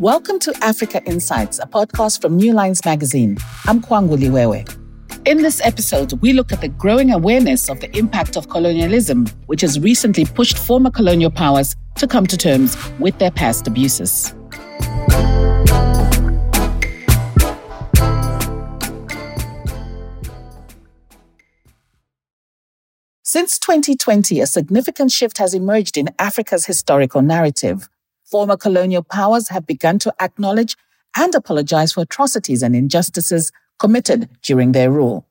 Welcome to Africa Insights, a podcast from New Lines Magazine. I'm Kwangu Liwewe. In this episode, we look at the growing awareness of the impact of colonialism, which has recently pushed former colonial powers to come to terms with their past abuses. Since 2020, a significant shift has emerged in Africa's historical narrative. Former colonial powers have begun to acknowledge and apologize for atrocities and injustices committed during their rule.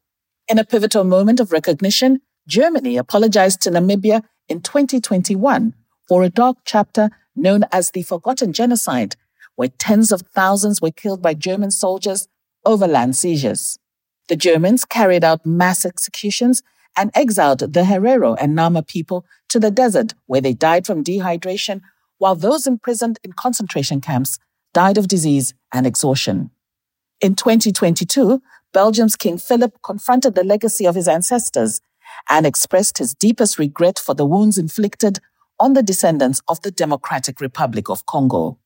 In a pivotal moment of recognition, Germany apologized to Namibia in 2021 for a dark chapter known as the Forgotten Genocide, where tens of thousands were killed by German soldiers over land seizures. The Germans carried out mass executions and exiled the Herero and Nama people to the desert where they died from dehydration, while those imprisoned in concentration camps died of disease and exhaustion. In 2022, Belgium's King Philip confronted the legacy of his ancestors and expressed his deepest regret for the wounds inflicted on the descendants of the Democratic Republic of Congo.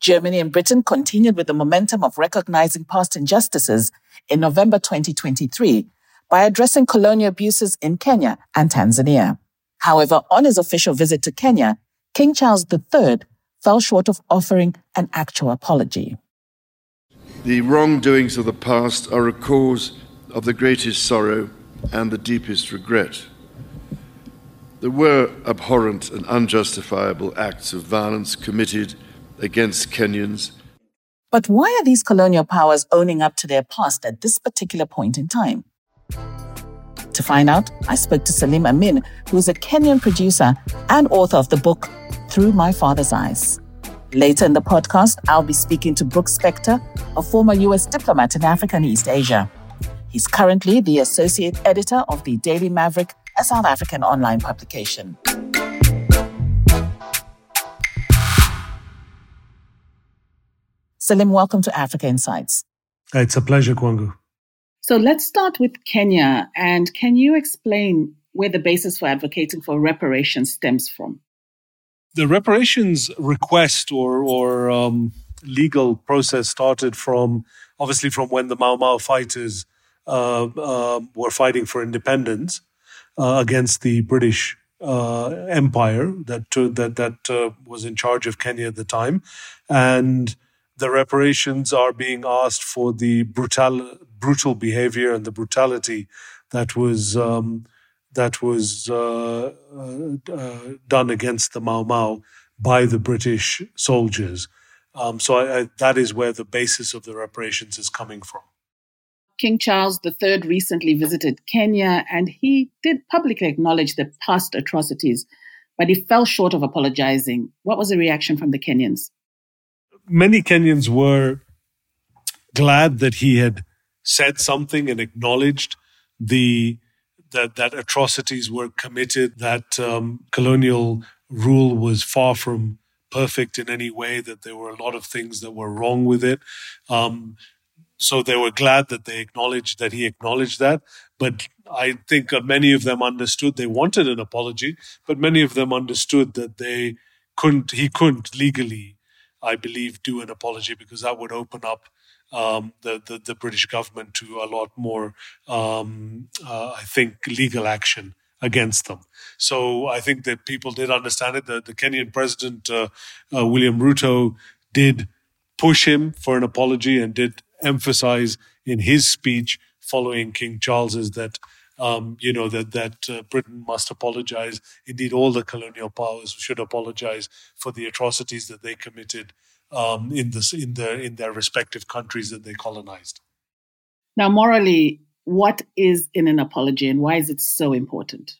Germany and Britain continued with the momentum of recognizing past injustices in November 2023 by addressing colonial abuses in Kenya and Tanzania. However, on his official visit to Kenya, King Charles III fell short of offering an actual apology. The wrongdoings of the past are a cause of the greatest sorrow and the deepest regret. There were abhorrent and unjustifiable acts of violence committed against Kenyans. But why are these colonial powers owning up to their past at this particular point in time? To find out, I spoke to Salim Amin, who is a Kenyan producer and author of the book Through My Father's Eyes. Later in the podcast, I'll be speaking to Brooks Spector, a former US diplomat in Africa and East Asia. He's currently the associate editor of the Daily Maverick, a South African online publication. Salim, welcome to Africa Insights. It's a pleasure, Kwangu. So let's start with Kenya. And can you explain where the basis for advocating for reparations stems from? The reparations request or, or um, legal process started from obviously from when the Mau Mau fighters uh, uh, were fighting for independence uh, against the British uh, Empire that that that uh, was in charge of Kenya at the time, and the reparations are being asked for the brutal brutal behavior and the brutality that was um, that was uh, uh, uh, done against the Mau Mau by the British soldiers. Um, so I, I, that is where the basis of the reparations is coming from. King Charles III recently visited Kenya and he did publicly acknowledge the past atrocities, but he fell short of apologizing. What was the reaction from the Kenyans? Many Kenyans were glad that he had said something and acknowledged the that that atrocities were committed, that um, colonial rule was far from perfect in any way, that there were a lot of things that were wrong with it. Um, so they were glad that they acknowledged that he acknowledged that. But I think many of them understood they wanted an apology, but many of them understood that they couldn't, he couldn't legally, I believe, do an apology because that would open up um, the, the, the British government to a lot more, um, uh, I think, legal action against them. So I think that people did understand it. The, the Kenyan president uh, uh, William Ruto did push him for an apology and did emphasize in his speech following King Charles's that. Um, you know that that uh, Britain must apologize. Indeed, all the colonial powers should apologize for the atrocities that they committed um, in this in their in their respective countries that they colonized. Now, morally, what is in an apology, and why is it so important?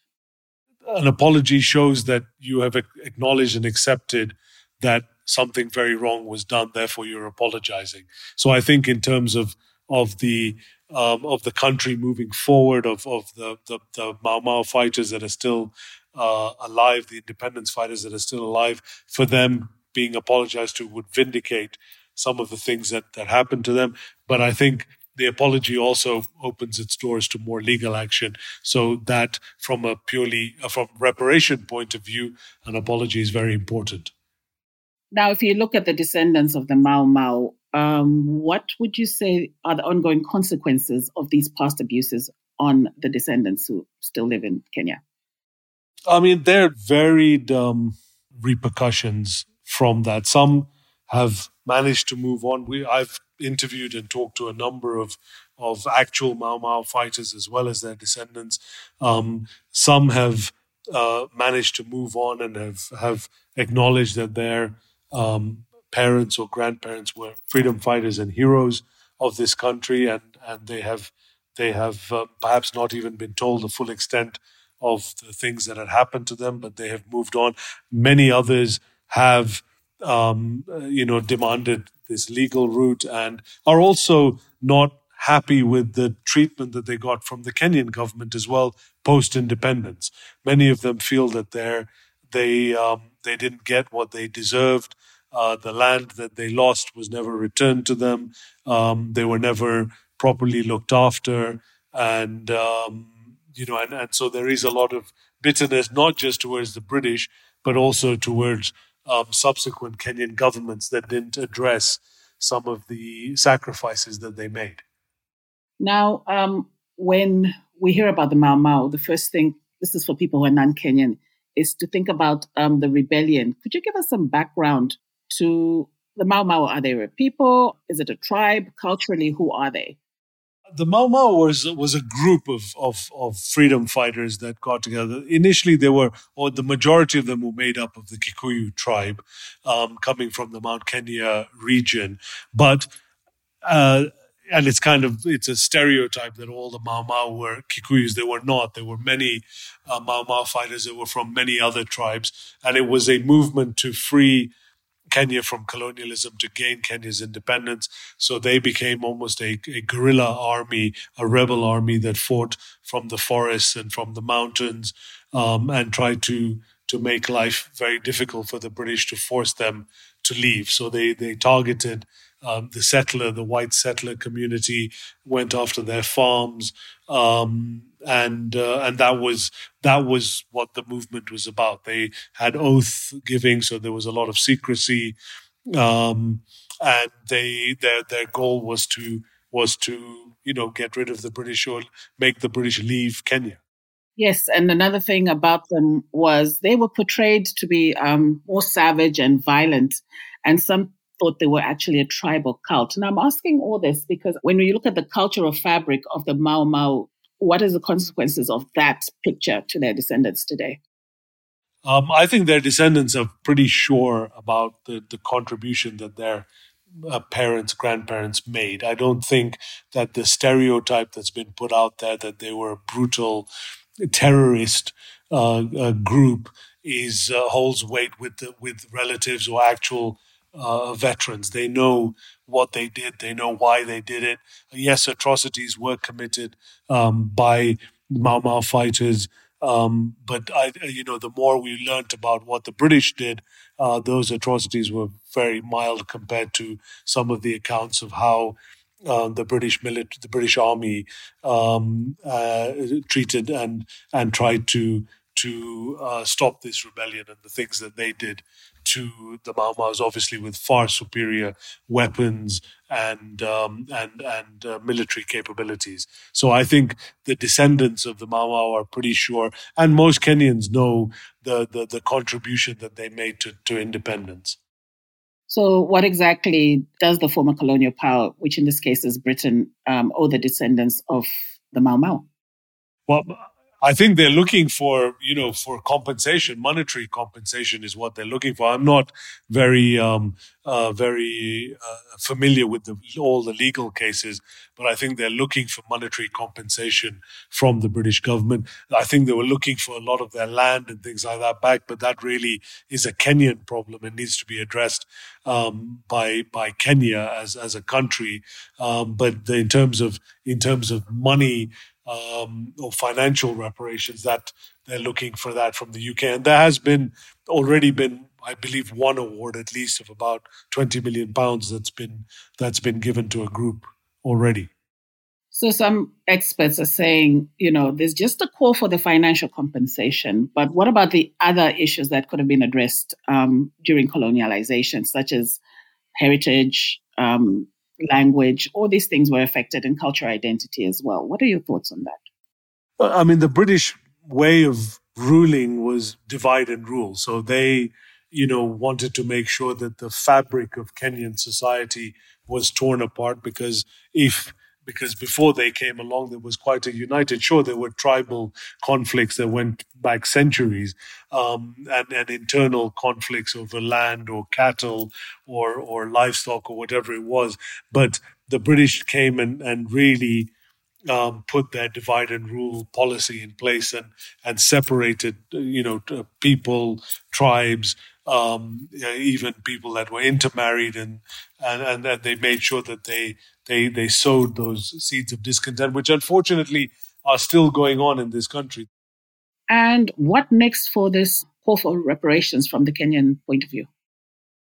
An apology shows that you have acknowledged and accepted that something very wrong was done. Therefore, you're apologizing. So, I think in terms of of the um, of the country moving forward, of of the the, the Mau Mau fighters that are still uh, alive, the independence fighters that are still alive, for them being apologized to would vindicate some of the things that, that happened to them. But I think the apology also opens its doors to more legal action so that from a purely uh, from reparation point of view an apology is very important Now, if you look at the descendants of the Mau Mau, um, what would you say are the ongoing consequences of these past abuses on the descendants who still live in Kenya? I mean, there are varied um, repercussions from that. Some have managed to move on. We, I've interviewed and talked to a number of of actual Mau Mau fighters as well as their descendants. Um, some have uh, managed to move on and have have acknowledged that their um, parents or grandparents were freedom fighters and heroes of this country, and and they have they have uh, perhaps not even been told the full extent of the things that had happened to them, but they have moved on. Many others have, um, you know, demanded this legal route and are also not happy with the treatment that they got from the Kenyan government as well post independence. Many of them feel that they're, they um, they didn't get what they deserved. Uh, the land that they lost was never returned to them. Um, they were never properly looked after, and um, you know, and, and so there is a lot of bitterness, not just towards the British, but also towards um, subsequent Kenyan governments that didn't address some of the sacrifices that they made. Now, um, when we hear about the Mau Mau, the first thing, this is for people who are non Kenyan, is to think about um, the rebellion. Could you give us some background to the Mau Mau? Are they a people? Is it a tribe? Culturally, who are they? the Mau Mau was was a group of, of, of freedom fighters that got together. Initially, they were, or the majority of them were made up of the Kikuyu tribe, um, coming from the Mount Kenya region. But uh, and it's kind of it's a stereotype that all the Mau Mau were Kikuyus. They were not. There were many uh, Mau Mau fighters that were from many other tribes, and it was a movement to free Kenya from colonialism to gain Kenya's independence. So they became almost a, a, guerrilla army, a rebel army that fought from the forests and from the mountains um, and tried to to make life very difficult for the British to force them to leave. So they they targeted um, the settler, the white settler community, went after their farms. Um, and uh, and that was that was what the movement was about. They had oath giving, so there was a lot of secrecy, um, and they their their goal was to was to you know get rid of the British or make the British leave Kenya. Yes, and another thing about them was they were portrayed to be um, more savage and violent, and some thought they were actually a tribal cult. And I'm asking all this because when you look at the cultural fabric of the Mau Mau what is the consequences of that picture to their descendants today? Um, I think their descendants are pretty sure about the, the contribution that their uh, parents, grandparents made. I don't think that the stereotype that's been put out there that they were a brutal terrorist uh, uh, group is uh, holds weight with the, with relatives or actual uh, veterans. They know what they did. They know why they did it. Yes, atrocities were committed um, by Mau Mau fighters. Um, but I, you know, the more we learned about what the British did, uh, those atrocities were very mild compared to some of the accounts of how uh, the British military, the British Army, um, uh, treated and and tried to to uh, stop this rebellion and the things that they did to the Mau Mau's, obviously with far superior weapons and um, and and uh, military capabilities. So I think the descendants of the Mau Mau are pretty sure, and most Kenyans know the the, the contribution that they made to, to independence. So, what exactly does the former colonial power, which in this case is Britain, um, owe the descendants of the Mau Mau? Well, I think they're looking for, you know, for compensation, monetary compensation is what they're looking for. I'm not very, um, uh, very uh, familiar with the, all the legal cases, but I think they're looking for monetary compensation from the British government. I think they were looking for a lot of their land and things like that back, but that really is a Kenyan problem and needs to be addressed um, by by Kenya as as a country. Um, but the, in terms of in terms of money um, or financial reparations that they're looking for that from the UK. And there has been already been, I believe, one award at least of about 20 million pounds that's been that's been given to a group already. So some experts are saying, you know, there's just a call for the financial compensation, but what about the other issues that could have been addressed um, during colonialization, such as heritage, um, language, all these things were affected in cultural identity as well. What are your thoughts on that? I mean, the British way of ruling was divide and rule. So they, you know, wanted to make sure that the fabric of Kenyan society was torn apart because if because before they came along, there was quite a united. Sure, there were tribal conflicts that went back centuries, um, and, and internal conflicts over land or cattle or or livestock or whatever it was. But the British came and and really um, put their divide and rule policy in place and and separated, you know, people, tribes, um, even people that were intermarried, and, and and they made sure that they they they sowed those seeds of discontent, which unfortunately are still going on in this country. And what next for this call for reparations from the Kenyan point of view?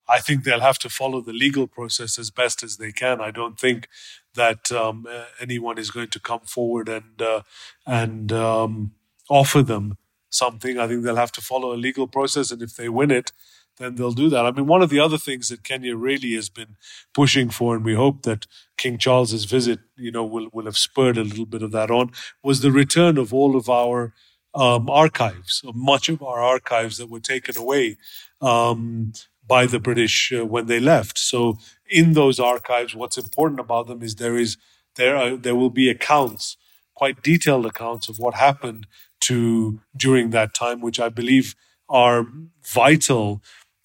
I think they'll have to follow the legal process as best as they can. I don't think that um, anyone is going to come forward and uh, and um, offer them something. I think they'll have to follow a legal process, and if they win it, then they'll do that. I mean, one of the other things that Kenya really has been pushing for, and we hope that King Charles's visit, you know, will will have spurred a little bit of that on, was the return of all of our um, archives, much of our archives that were taken away um, by the British uh, when they left. So, in those archives, what's important about them is there is there are, there will be accounts, quite detailed accounts of what happened to during that time, which I believe are vital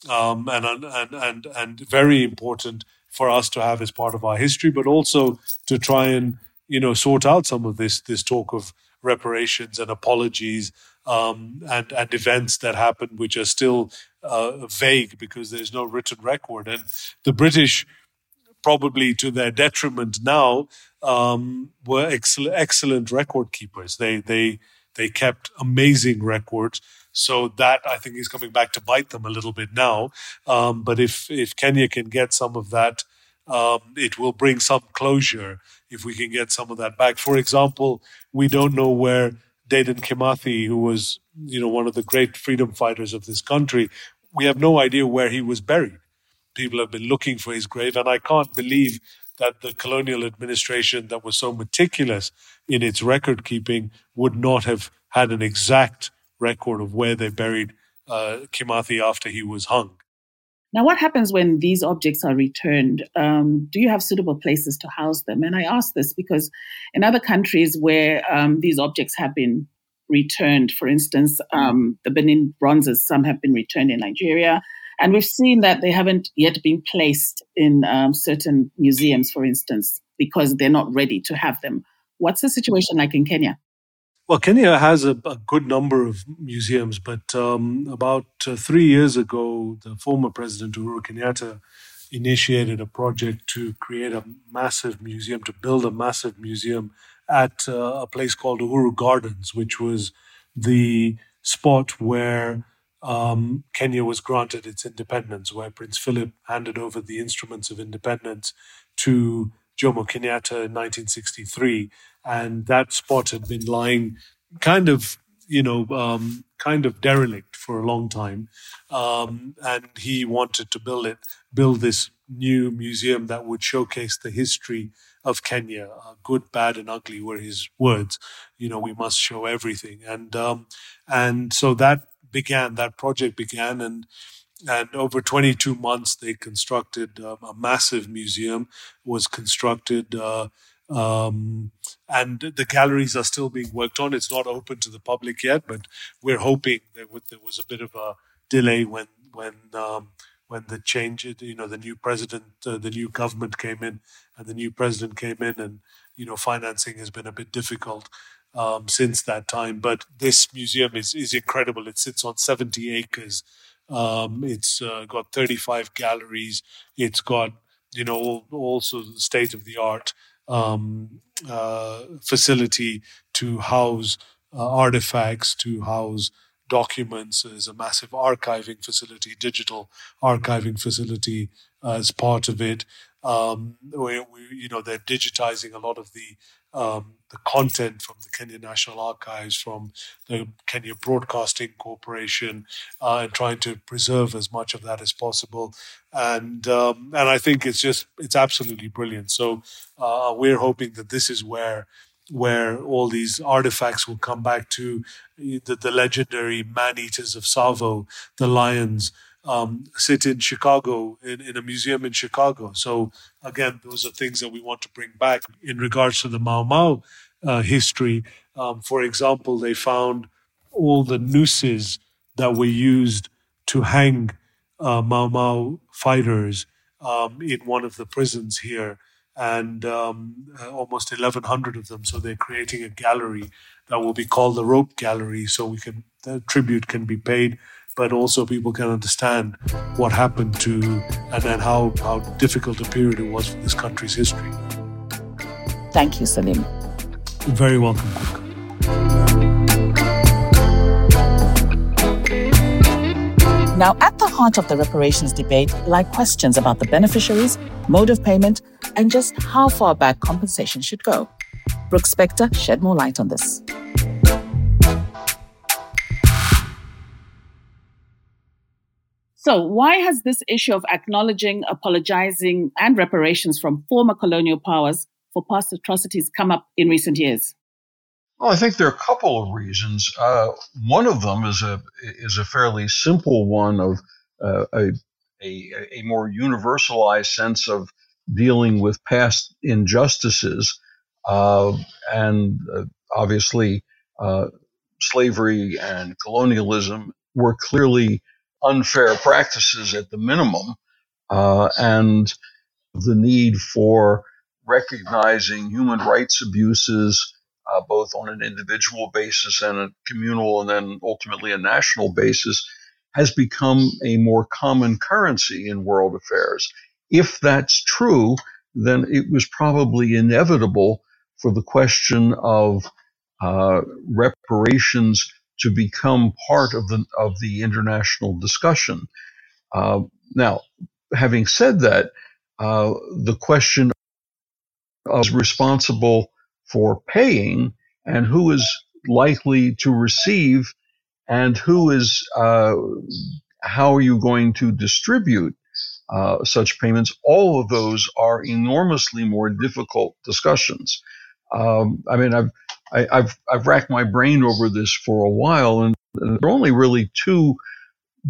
um, and, and and and very important for us to have as part of our history, but also to try and you know sort out some of this this talk of reparations and apologies um, and and events that happened which are still uh, vague because there's no written record. And the British, probably to their detriment now, um, were excellent excellent record keepers. They they they kept amazing records. So that I think is coming back to bite them a little bit now. Um, but if if Kenya can get some of that, um, it will bring some closure if we can get some of that back. For example, we don't know where Dedan Kimathi, who was you know one of the great freedom fighters of this country, we have no idea where he was buried. People have been looking for his grave, and I can't believe that the colonial administration that was so meticulous in its record keeping would not have had an exact record of where they buried uh, Kimathi after he was hung. Now, what happens when these objects are returned? Um, do you have suitable places to house them? And I ask this because in other countries where um, these objects have been returned, for instance, um, the Benin bronzes, some have been returned in Nigeria. And we've seen that they haven't yet been placed in um, certain museums, for instance, because they're not ready to have them. What's the situation like in Kenya? Well, Kenya has a, a good number of museums, but um, about uh, three years ago, the former president Uhuru Kenyatta initiated a project to create a massive museum, to build a massive museum at uh, a place called Uhuru Gardens, which was the spot where um, Kenya was granted its independence, where Prince Philip handed over the instruments of independence to Jomo Kenyatta in 1963 and that spot had been lying kind of you know um, kind of derelict for a long time. Um, and he wanted to build it build this new museum that would showcase the history of Kenya. Uh, good bad and ugly were his words. You know we must show everything. And um, and so that began that project began and and over 22 months they constructed um, a massive museum was constructed uh, um, and the galleries are still being worked on. It's not open to the public yet, but we're hoping that there was a bit of a delay when when um, when the change, you know, the new president, uh, the new government came in, and the new president came in, and you know, financing has been a bit difficult um, since that time. But this museum is is incredible. It sits on seventy acres. Um, it's uh, got thirty five galleries. It's got you know also state of the art um, uh, facility to house uh, artifacts, to house documents. There's a massive archiving facility, digital archiving facility uh, as part of it. Um, we, we, you know, they're digitizing a lot of the um, the content from the Kenya National Archives, from the Kenya Broadcasting Corporation, uh, and trying to preserve as much of that as possible. And um, and I think it's just it's absolutely brilliant. So uh, we're hoping that this is where where all these artifacts will come back to the, the legendary man eaters of Tsavo, the lions um, sit in Chicago, in, in a museum in Chicago. So, again, those are things that we want to bring back in regards to the Mau Mau uh, history. Um, for example, they found all the nooses that were used to hang uh, Mau Mau fighters um, in one of the prisons here, and um, uh, almost 1,100 of them. So they're creating a gallery that will be called the Rope Gallery, so we can the tribute can be paid but also people can understand what happened to and then how, how difficult a period it was for this country's history. Thank you, Salim. You're very welcome, Now, at the heart of the reparations debate lie questions about the beneficiaries, mode of payment, and just how far back compensation should go. Brooks Spector shed more light on this. So, why has this issue of acknowledging, apologizing, and reparations from former colonial powers for past atrocities come up in recent years? Well, I think there are a couple of reasons. Uh, one of them is a is a fairly simple one of uh, a, a, a more universalized sense of dealing with past injustices, uh, and uh, obviously uh, slavery and colonialism were clearly unfair practices at the minimum, uh, and the need for recognizing human rights abuses, uh, both on an individual basis and a communal and then ultimately a national basis, has become a more common currency in world affairs. If that's true, then it was probably inevitable for the question of uh, reparations to become part of the of the international discussion. Uh, now, having said that, uh, the question of responsible for paying and who is likely to receive and who is uh, how are you going to distribute uh, such payments all of those are enormously more difficult discussions um, i mean i've I, have I've racked my brain over this for a while, and there are only really two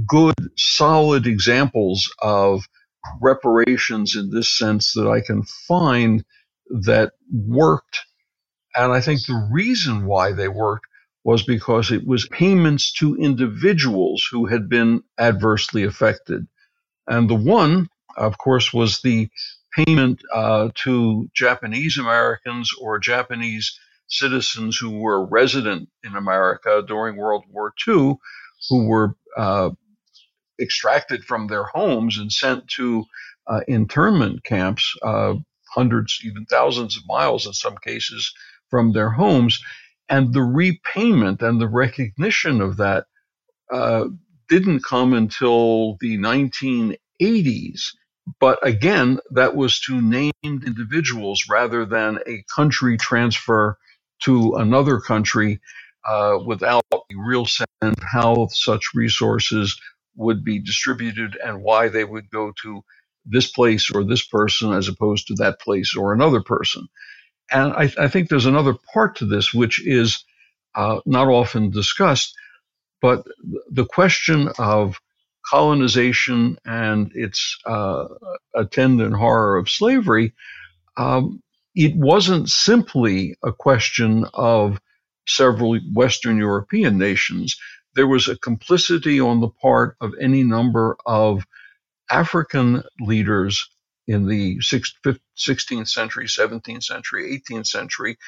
good, solid examples of reparations in this sense that I can find that worked. And I think the reason why they worked was because it was payments to individuals who had been adversely affected. And the one, of course, was the payment uh, to Japanese Americans or Japanese citizens who were resident in America during World War II who were uh, extracted from their homes and sent to uh, internment camps, uh, hundreds, even thousands of miles in some cases from their homes. And the repayment and the recognition of that uh, didn't come until the 1980s. But again, that was to named individuals rather than a country transfer to another country uh, without a real sense of how such resources would be distributed and why they would go to this place or this person as opposed to that place or another person. And I, I think there's another part to this which is uh, not often discussed, but the question of colonization and its uh, attendant horror of slavery um, it wasn't simply a question of several Western European nations. There was a complicity on the part of any number of African leaders in the 16th century, 17th century, 18th century,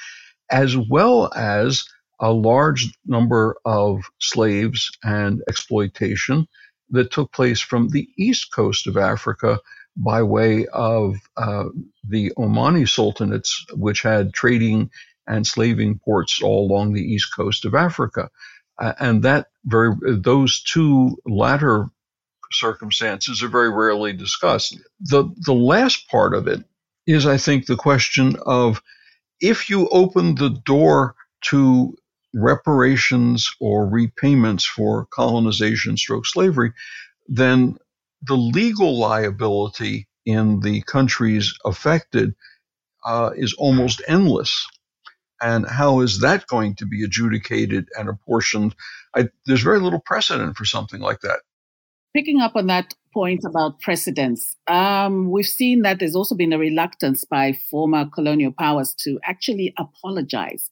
as well as a large number of slaves and exploitation that took place from the east coast of Africa by way of uh, the Omani sultanates, which had trading and slaving ports all along the east coast of Africa. Uh, and that very those two latter circumstances are very rarely discussed. The the last part of it is, I think, the question of if you open the door to reparations or repayments for colonization stroke slavery, then the legal liability in the countries affected uh, is almost endless. And how is that going to be adjudicated and apportioned? I, there's very little precedent for something like that. Picking up on that point about precedents, um, we've seen that there's also been a reluctance by former colonial powers to actually apologize.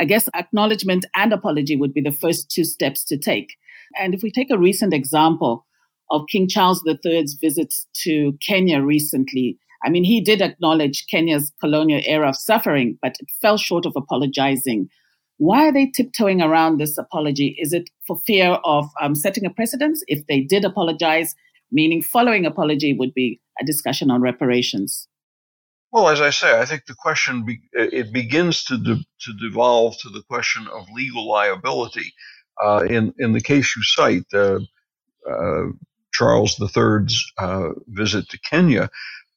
I guess acknowledgement and apology would be the first two steps to take. And if we take a recent example of King Charles III's visit to Kenya recently, I mean, he did acknowledge Kenya's colonial era of suffering, but it fell short of apologizing. Why are they tiptoeing around this apology? Is it for fear of um, setting a precedence? If they did apologize, meaning following apology would be a discussion on reparations. Well, as I say, I think the question be, it begins to de, to devolve to the question of legal liability. Uh, in in the case you cite, uh, uh, Charles III's uh, visit to Kenya,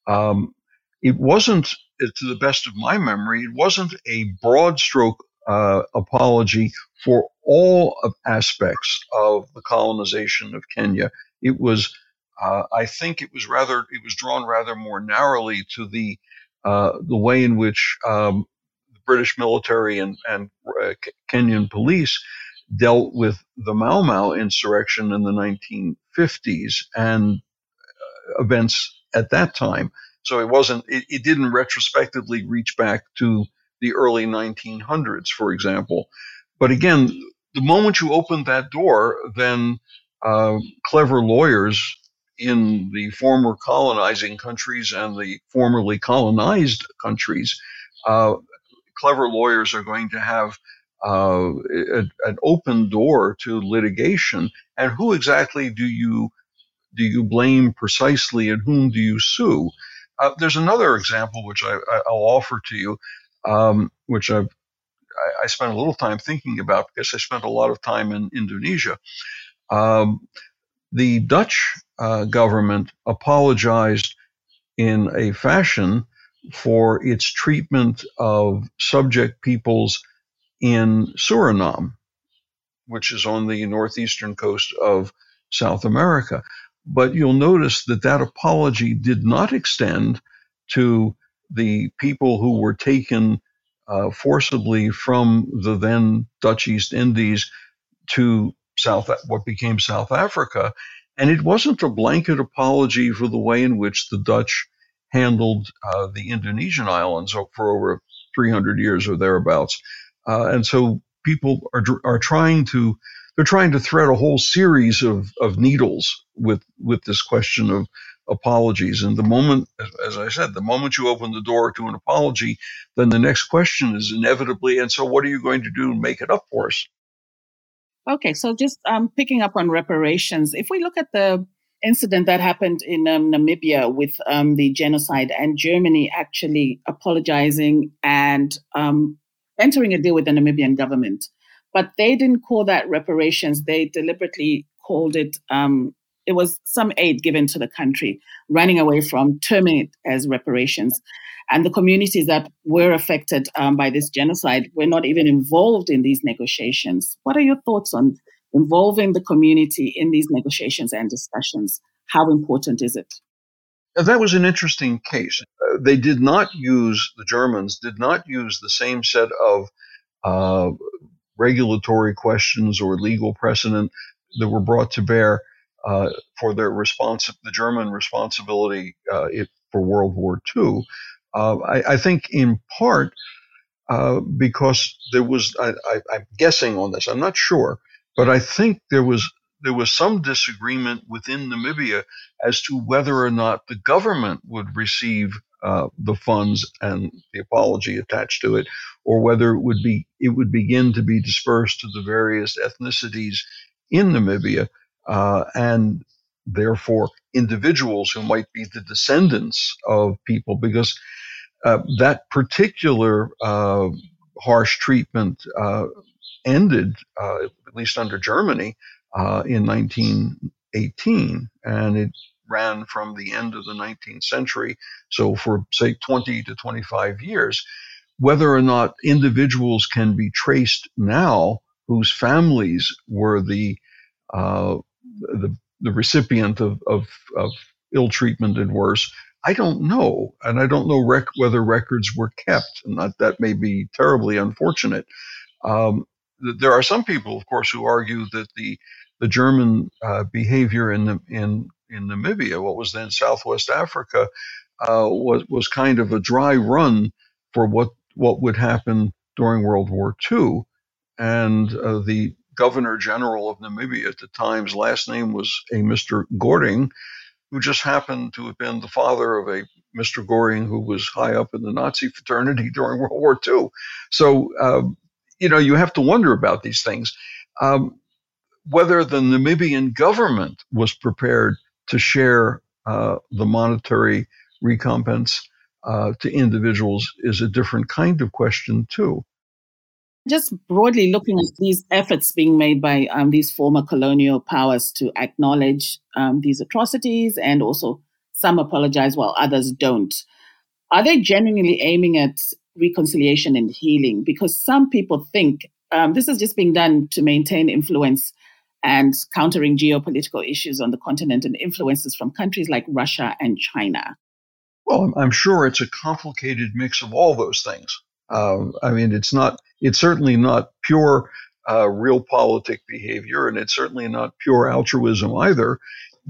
um, it wasn't, to the best of my memory, it wasn't a broad stroke uh, apology for all of aspects of the colonization of Kenya. It was, uh, I think, it was rather, it was drawn rather more narrowly to the uh, the way in which um, the British military and, and uh, Kenyan police dealt with the Mau Mau insurrection in the 1950s and uh, events at that time. So it wasn't, it, it didn't retrospectively reach back to the early 1900s, for example. But again, the moment you open that door, then uh, clever lawyers in the former colonizing countries and the formerly colonized countries, uh, clever lawyers are going to have uh, an open door to litigation. And who exactly do you do you blame precisely, and whom do you sue? Uh, there's another example which I, will offer to you, um, which I've I, I, spent a little time thinking about because I spent a lot of time in Indonesia. Um, the Dutch uh, government apologized in a fashion for its treatment of subject peoples in Suriname, which is on the northeastern coast of South America. But you'll notice that that apology did not extend to the people who were taken uh, forcibly from the then Dutch East Indies to South, what became South Africa. And it wasn't a blanket apology for the way in which the Dutch handled uh, the Indonesian islands for over 300 years or thereabouts. Uh, and so people are, are trying to they're trying to thread a whole series of, of needles with with this question of apologies. And the moment, as I said, the moment you open the door to an apology, then the next question is inevitably, and so what are you going to do to make it up for us? Okay, so just um, picking up on reparations, if we look at the incident that happened in um, Namibia with um, the genocide and Germany actually apologizing and um, entering a deal with the Namibian government. But they didn't call that reparations. They deliberately called it, um, it was some aid given to the country, running away from terming it as reparations. And the communities that were affected um, by this genocide were not even involved in these negotiations. What are your thoughts on involving the community in these negotiations and discussions? How important is it? That was an interesting case. Uh, they did not use, the Germans did not use the same set of uh, regulatory questions or legal precedent that were brought to bear uh, for their response, the German responsibility uh, it, for World War II. Uh, I, I, think in part uh, because there was, I, am guessing on this, I'm not sure, but I think there was there was some disagreement within Namibia as to whether or not the government would receive uh, the funds and the apology attached to it, or whether it would be it would begin to be dispersed to the various ethnicities in Namibia, uh, and therefore individuals who might be the descendants of people, because uh, that particular uh, harsh treatment uh, ended, uh, at least under Germany, uh, in 1918, and it ran from the end of the 19th century, so for say 20 to 25 years. whether or not individuals can be traced now whose families were the uh, the, the recipient of, of, of ill treatment and worse, I don't know, and I don't know rec- whether records were kept, and that, that may be terribly unfortunate. Um, there are some people, of course, who argue that the the German uh, behavior in the, in in Namibia, what was then Southwest Africa, uh, was was kind of a dry run for what what would happen during World War II, and uh, the Governor General of Namibia at the time's last name was a Mr. Goring, who just happened to have been the father of a Mr. Goring who was high up in the Nazi fraternity during World War II. So, um, you know, you have to wonder about these things. Um, whether the Namibian government was prepared to share uh, the monetary recompense uh, to individuals is a different kind of question, too. Just broadly looking at these efforts being made by um, these former colonial powers to acknowledge um, these atrocities and also some apologize while others don't. Are they genuinely aiming at reconciliation and healing? Because some people think um, this is just being done to maintain influence and countering geopolitical issues on the continent and influences from countries like Russia and China. Well, I'm sure it's a complicated mix of all those things. Uh, I mean, it's not. It's certainly not pure uh, realpolitik behavior, and it's certainly not pure altruism either.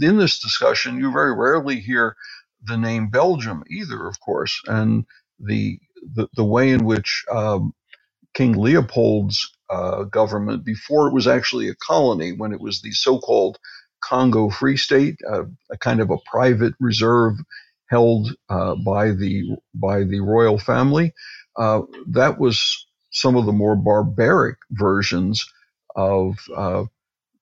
In this discussion, you very rarely hear the name Belgium either, of course, and the the, the way in which um, King Leopold's uh, government, before it was actually a colony, when it was the so-called Congo Free State, uh, a kind of a private reserve held uh, by the by the royal family. Uh, that was some of the more barbaric versions of uh,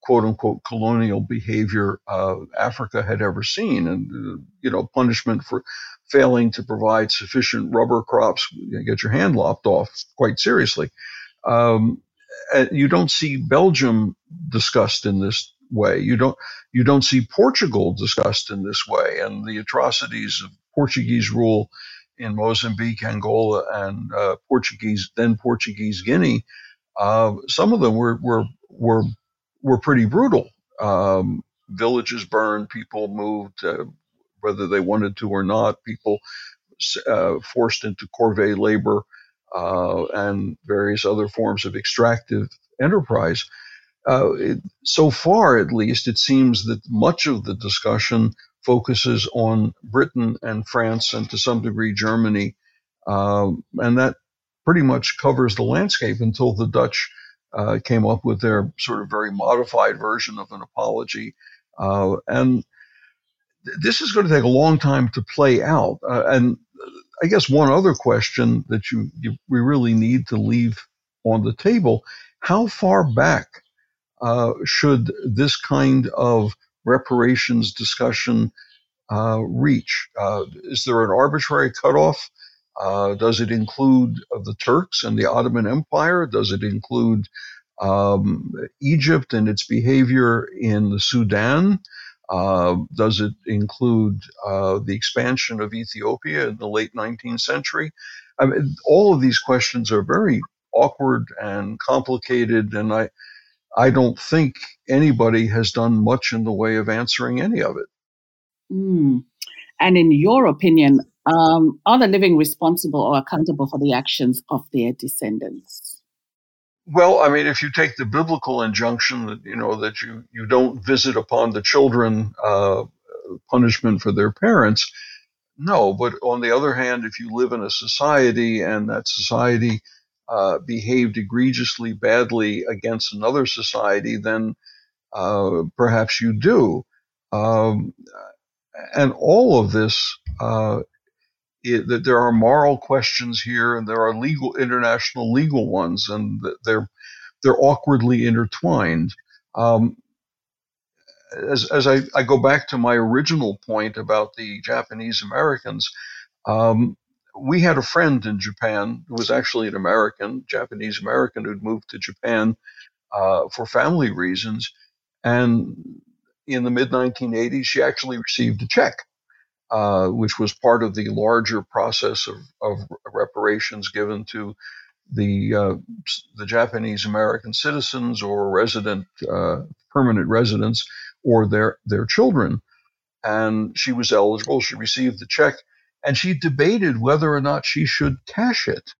quote unquote colonial behavior uh, Africa had ever seen, and uh, you know punishment for failing to provide sufficient rubber crops, you get your hand lopped off quite seriously. Um, you don't see Belgium discussed in this way. You don't you don't see Portugal discussed in this way, and the atrocities of Portuguese rule in Mozambique, Angola, and uh, Portuguese then Portuguese Guinea. Uh, some of them were were were were pretty brutal. Um, villages burned, people moved, uh, whether they wanted to or not. People uh, forced into corvée labor uh, and various other forms of extractive enterprise. Uh, it, so far, at least, it seems that much of the discussion focuses on Britain and France and to some degree Germany. Um, and that pretty much covers the landscape until the Dutch uh, came up with their sort of very modified version of an apology. Uh, and this is going to take a long time to play out. Uh, and I guess one other question that you, you, we really need to leave on the table: How far back uh, should this kind of reparations discussion uh, reach? Uh, is there an arbitrary cutoff? Uh, does it include the Turks and the Ottoman Empire? Does it include um, Egypt and its behavior in the Sudan? Uh, does it include uh, the expansion of Ethiopia in the late 19th century? I mean, all of these questions are very awkward and complicated, and I, I don't think anybody has done much in the way of answering any of it. Mm. And in your opinion, um, are the living responsible or accountable for the actions of their descendants? Well, I mean, if you take the biblical injunction that you know that you you don't visit upon the children uh, punishment for their parents, no. But on the other hand, if you live in a society and that society uh, behaved egregiously badly against another society, then uh, perhaps you do. Um, and all of this, it, there are moral questions here, and there are legal, international legal ones, and they're they're awkwardly intertwined. Um, as, as I, I, go back to my original point about the Japanese Americans, um, we had a friend in Japan who was actually an American, Japanese American, who'd moved to Japan uh, for family reasons. And in the mid 1980s, she actually received a check. Uh, which was part of the larger process of, of reparations given to the uh, the Japanese American citizens or resident uh, permanent residents or their their children. And she was eligible. She received the check, and she debated whether or not she should cash it.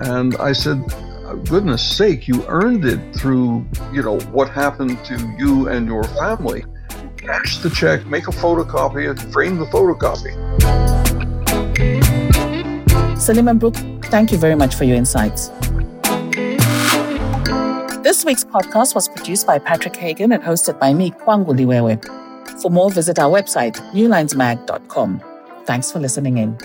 And I said, goodness sake, you earned it through, you know, what happened to you and your family. Cash the check, make a photocopy, and frame the photocopy. Salim and Brooks, thank you very much for your insights. This week's podcast was produced by Patrick Hagan and hosted by me, Kwangu Liwewe. For more, visit our website, newlinesmag.com. Thanks for listening in.